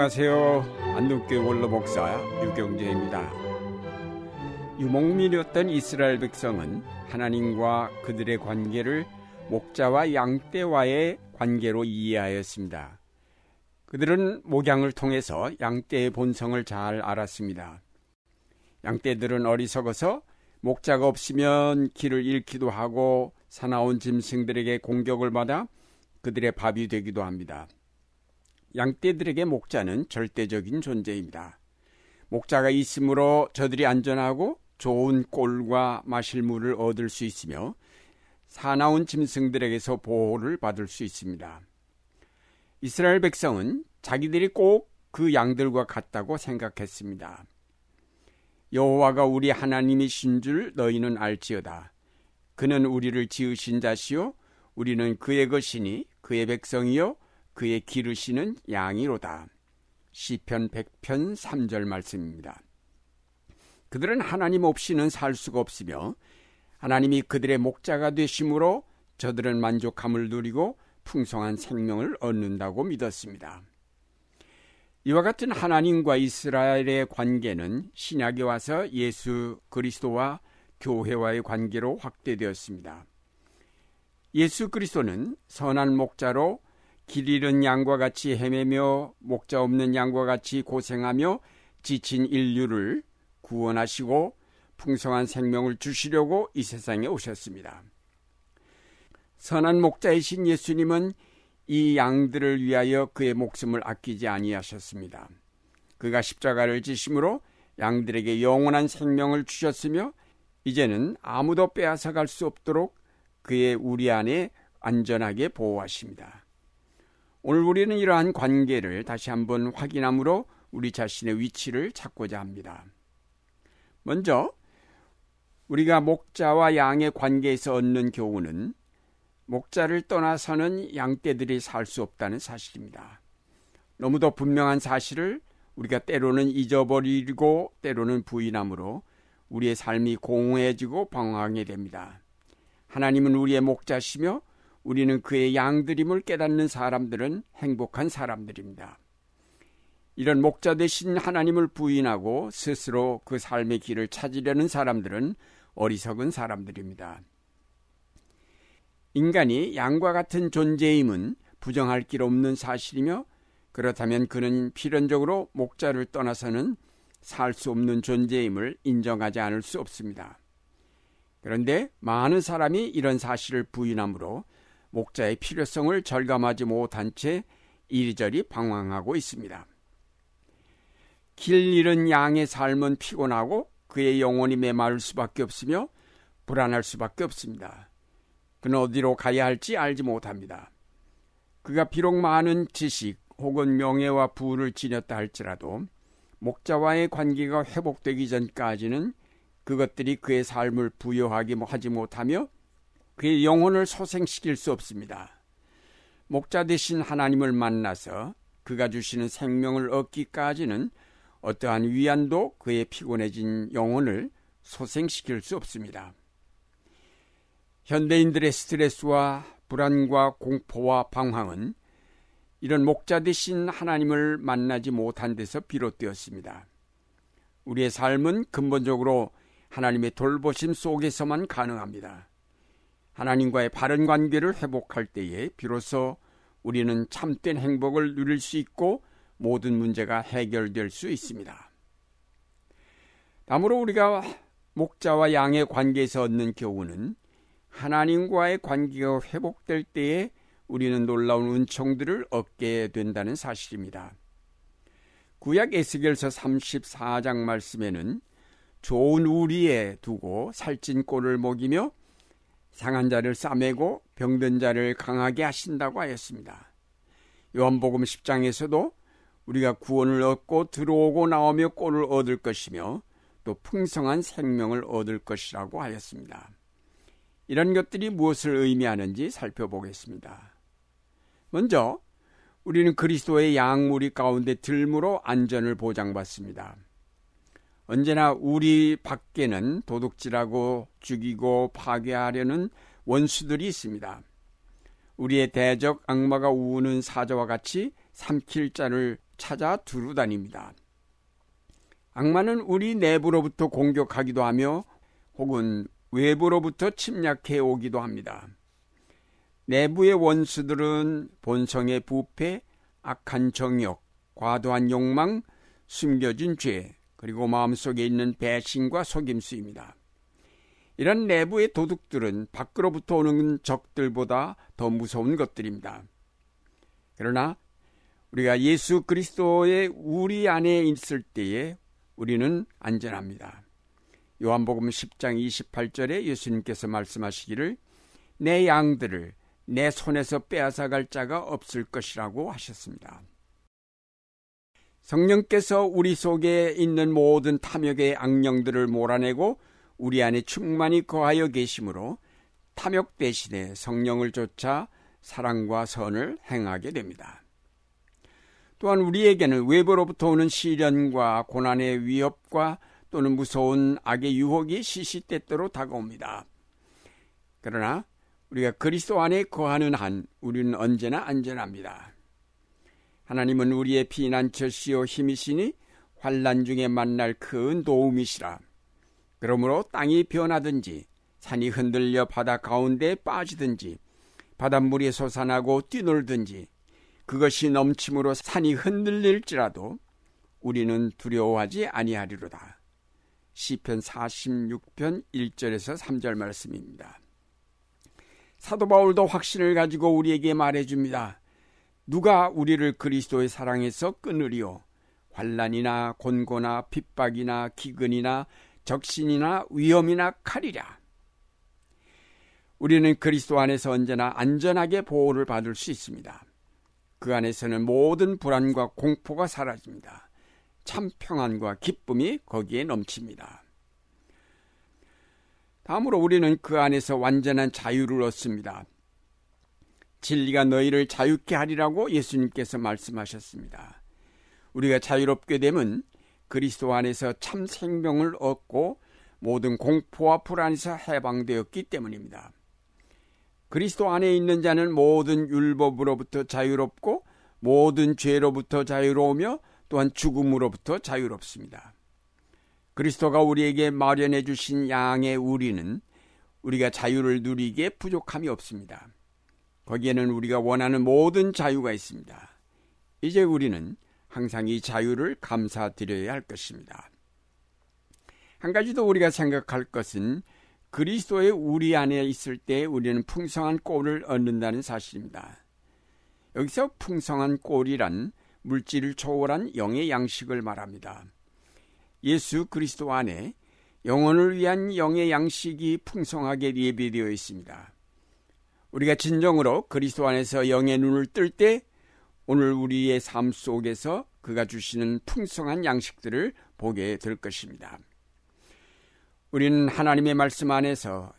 안녕하세요. 안동교회 원로 목사 유경재입니다. 유목민이었던 이스라엘 백성은 하나님과 그들의 관계를 목자와 양떼와의 관계로 이해하였습니다. 그들은 목양을 통해서 양떼의 본성을 잘 알았습니다. 양떼들은 어리석어서 목자가 없으면 길을 잃기도 하고 사나운 짐승들에게 공격을 받아 그들의 밥이 되기도 합니다. 양떼들에게 목자는 절대적인 존재입니다. 목자가 있으므로 저들이 안전하고 좋은 꼴과 마실 물을 얻을 수 있으며 사나운 짐승들에게서 보호를 받을 수 있습니다. 이스라엘 백성은 자기들이 꼭 그 양들과 같다고 생각했습니다. 여호와가 우리 하나님이신 줄 너희는 알지어다. 그는 우리를 지으신 자시요 우리는 그의 것이니 그의 백성이요 그의 기르시는 양이로다. 시편 100편 3절 말씀입니다. 그들은 하나님 없이는 살 수가 없으며 하나님이 그들의 목자가 되심으로 저들은 만족함을 누리고 풍성한 생명을 얻는다고 믿었습니다. 이와 같은 하나님과 이스라엘의 관계는 신약에 와서 예수 그리스도와 교회와의 관계로 확대되었습니다. 예수 그리스도는 선한 목자로 길 잃은 양과 같이 헤매며 목자 없는 양과 같이 고생하며 지친 인류를 구원하시고 풍성한 생명을 주시려고 이 세상에 오셨습니다. 선한 목자이신 예수님은 이 양들을 위하여 그의 목숨을 아끼지 아니하셨습니다. 그가 십자가를 지심으로 양들에게 영원한 생명을 주셨으며 이제는 아무도 빼앗아 갈 수 없도록 그의 우리 안에 안전하게 보호하십니다. 오늘 우리는 이러한 관계를 다시 한번 확인함으로 우리 자신의 위치를 찾고자 합니다. 먼저 우리가 목자와 양의 관계에서 얻는 교훈은 목자를 떠나서는 양떼들이 살 수 없다는 사실입니다. 너무도 분명한 사실을 우리가 때로는 잊어버리고 때로는 부인함으로 우리의 삶이 공허해지고 방황하게 됩니다. 하나님은 우리의 목자시며 우리는 그의 양들임을 깨닫는 사람들은 행복한 사람들입니다. 이런 목자 대신 하나님을 부인하고 스스로 그 삶의 길을 찾으려는 사람들은 어리석은 사람들입니다. 인간이 양과 같은 존재임은 부정할 길 없는 사실이며 그렇다면 그는 필연적으로 목자를 떠나서는 살 수 없는 존재임을 인정하지 않을 수 없습니다. 그런데 많은 사람이 이런 사실을 부인하므로 목자의 필요성을 절감하지 못한 채 이리저리 방황하고 있습니다. 길 잃은 양의 삶은 피곤하고 그의 영혼이 메마를 수밖에 없으며 불안할 수밖에 없습니다. 그는 어디로 가야 할지 알지 못합니다. 그가 비록 많은 지식 혹은 명예와 부를 지녔다 할지라도 목자와의 관계가 회복되기 전까지는 그것들이 그의 삶을 부여하게 하지 못하며 그의 영혼을 소생시킬 수 없습니다. 목자 대신 하나님을 만나서 그가 주시는 생명을 얻기까지는 어떠한 위안도 그의 피곤해진 영혼을 소생시킬 수 없습니다. 현대인들의 스트레스와 불안과 공포와 방황은 이런 목자 대신 하나님을 만나지 못한 데서 비롯되었습니다. 우리의 삶은 근본적으로 하나님의 돌보심 속에서만 가능합니다. 하나님과의 바른 관계를 회복할 때에 비로소 우리는 참된 행복을 누릴 수 있고 모든 문제가 해결될 수 있습니다. 다음으로 우리가 목자와 양의 관계에서 얻는 교훈은 하나님과의 관계가 회복될 때에 우리는 놀라운 은총들을 얻게 된다는 사실입니다. 구약 에스겔서 34장 말씀에는 좋은 우리에 두고 살찐 꼴을 먹이며 상한 자를 싸매고 병든 자를 강하게 하신다고 하였습니다. 요한복음 10장에서도 우리가 구원을 얻고 들어오고 나오며 꼴을 얻을 것이며 또 풍성한 생명을 얻을 것이라고 하였습니다. 이런 것들이 무엇을 의미하는지 살펴보겠습니다. 먼저 우리는 그리스도의 양무리 가운데 들므로 안전을 보장받습니다. 언제나 우리 밖에는 도둑질하고 죽이고 파괴하려는 원수들이 있습니다. 우리의 대적 악마가 우는 사자와 같이 삼킬 자를 찾아 두루 다닙니다. 악마는 우리 내부로부터 공격하기도 하며 혹은 외부로부터 침략해 오기도 합니다. 내부의 원수들은 본성의 부패, 악한 정욕, 과도한 욕망, 숨겨진 죄, 그리고 마음속에 있는 배신과 속임수입니다. 이런 내부의 도둑들은 밖으로부터 오는 적들보다 더 무서운 것들입니다. 그러나 우리가 예수 그리스도의 우리 안에 있을 때에 우리는 안전합니다. 요한복음 10장 28절에 예수님께서 말씀하시기를 내 양들을 내 손에서 빼앗아갈 자가 없을 것이라고 하셨습니다. 성령께서 우리 속에 있는 모든 탐욕의 악령들을 몰아내고 우리 안에 충만히 거하여 계심으로 탐욕 대신에 성령을 쫓아 사랑과 선을 행하게 됩니다. 또한 우리에게는 외부로부터 오는 시련과 고난의 위협과 또는 무서운 악의 유혹이 시시때때로 다가옵니다. 그러나 우리가 그리스도 안에 거하는 한 우리는 언제나 안전합니다. 하나님은 우리의 피난처시요 힘이시니 환란 중에 만날 큰 도움이시라. 그러므로 땅이 변하든지 산이 흔들려 바다 가운데 빠지든지 바닷물이 솟아나고 뛰놀든지 그것이 넘침으로 산이 흔들릴지라도 우리는 두려워하지 아니하리로다. 시편 46편 1절에서 3절 말씀입니다. 사도 바울도 확신을 가지고 우리에게 말해 줍니다. 누가 우리를 그리스도의 사랑에서 끊으리요? 환란이나 곤고나 핍박이나 기근이나 적신이나 위험이나 칼이랴. 우리는 그리스도 안에서 언제나 안전하게 보호를 받을 수 있습니다. 그 안에서는 모든 불안과 공포가 사라집니다. 참 평안과 기쁨이 거기에 넘칩니다. 다음으로 우리는 그 안에서 완전한 자유를 얻습니다. 진리가 너희를 자유케 하리라고 예수님께서 말씀하셨습니다. 우리가 자유롭게 되면 그리스도 안에서 참 생명을 얻고 모든 공포와 불안에서 해방되었기 때문입니다. 그리스도 안에 있는 자는 모든 율법으로부터 자유롭고 모든 죄로부터 자유로우며 또한 죽음으로부터 자유롭습니다. 그리스도가 우리에게 마련해 주신 양의 우리는 우리가 자유를 누리기에 부족함이 없습니다. 거기에는 우리가 원하는 모든 자유가 있습니다. 이제 우리는 항상 이 자유를 감사드려야 할 것입니다. 한 가지 더 우리가 생각할 것은 그리스도의 우리 안에 있을 때 우리는 풍성한 꼴을 얻는다는 사실입니다. 여기서 풍성한 꼴이란 물질을 초월한 영의 양식을 말합니다. 예수 그리스도 안에 영혼을 위한 영의 양식이 풍성하게 예비되어 있습니다. 우리가 진정으로 그리스도 안에서 영의 눈을 뜰 때 오늘 우리의 삶 속에서 그가 주시는 풍성한 양식들을 보게 될 것입니다. 우리는 하나님의 말씀 안에서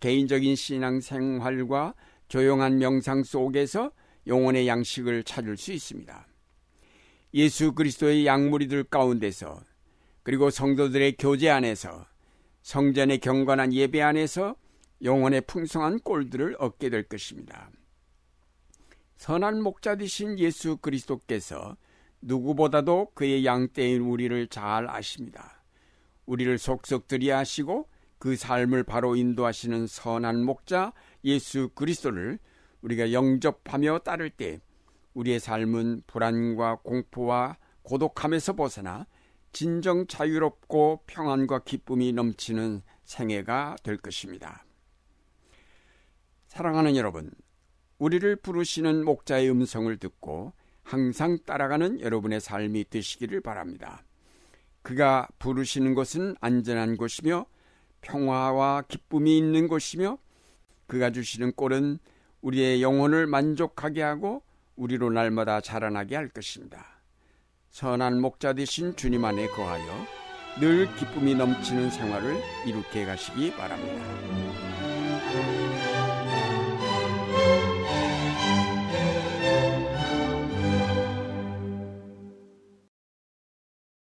개인적인 신앙 생활과 조용한 명상 속에서 영혼의 양식을 찾을 수 있습니다. 예수 그리스도의 양무리들 가운데서 그리고 성도들의 교제 안에서 성전의 경건한 예배 안에서 영혼의 풍성한 꼴들을 얻게 될 것입니다. 선한 목자 되신 예수 그리스도께서 누구보다도 그의 양떼인 우리를 잘 아십니다. 우리를 속속들이 하시고 그 삶을 바로 인도하시는 선한 목자 예수 그리스도를 우리가 영접하며 따를 때 우리의 삶은 불안과 공포와 고독함에서 벗어나 진정 자유롭고 평안과 기쁨이 넘치는 생애가 될 것입니다. 사랑하는 여러분, 우리를 부르시는 목자의 음성을 듣고 항상 따라가는 여러분의 삶이 되시기를 바랍니다. 그가 부르시는 곳은 안전한 곳이며 평화와 기쁨이 있는 곳이며 그가 주시는 꼴은 우리의 영혼을 만족하게 하고 우리로 날마다 자라나게 할 것입니다. 선한 목자 되신 주님 안에 거하여 늘 기쁨이 넘치는 생활을 이룩해 가시기 바랍니다.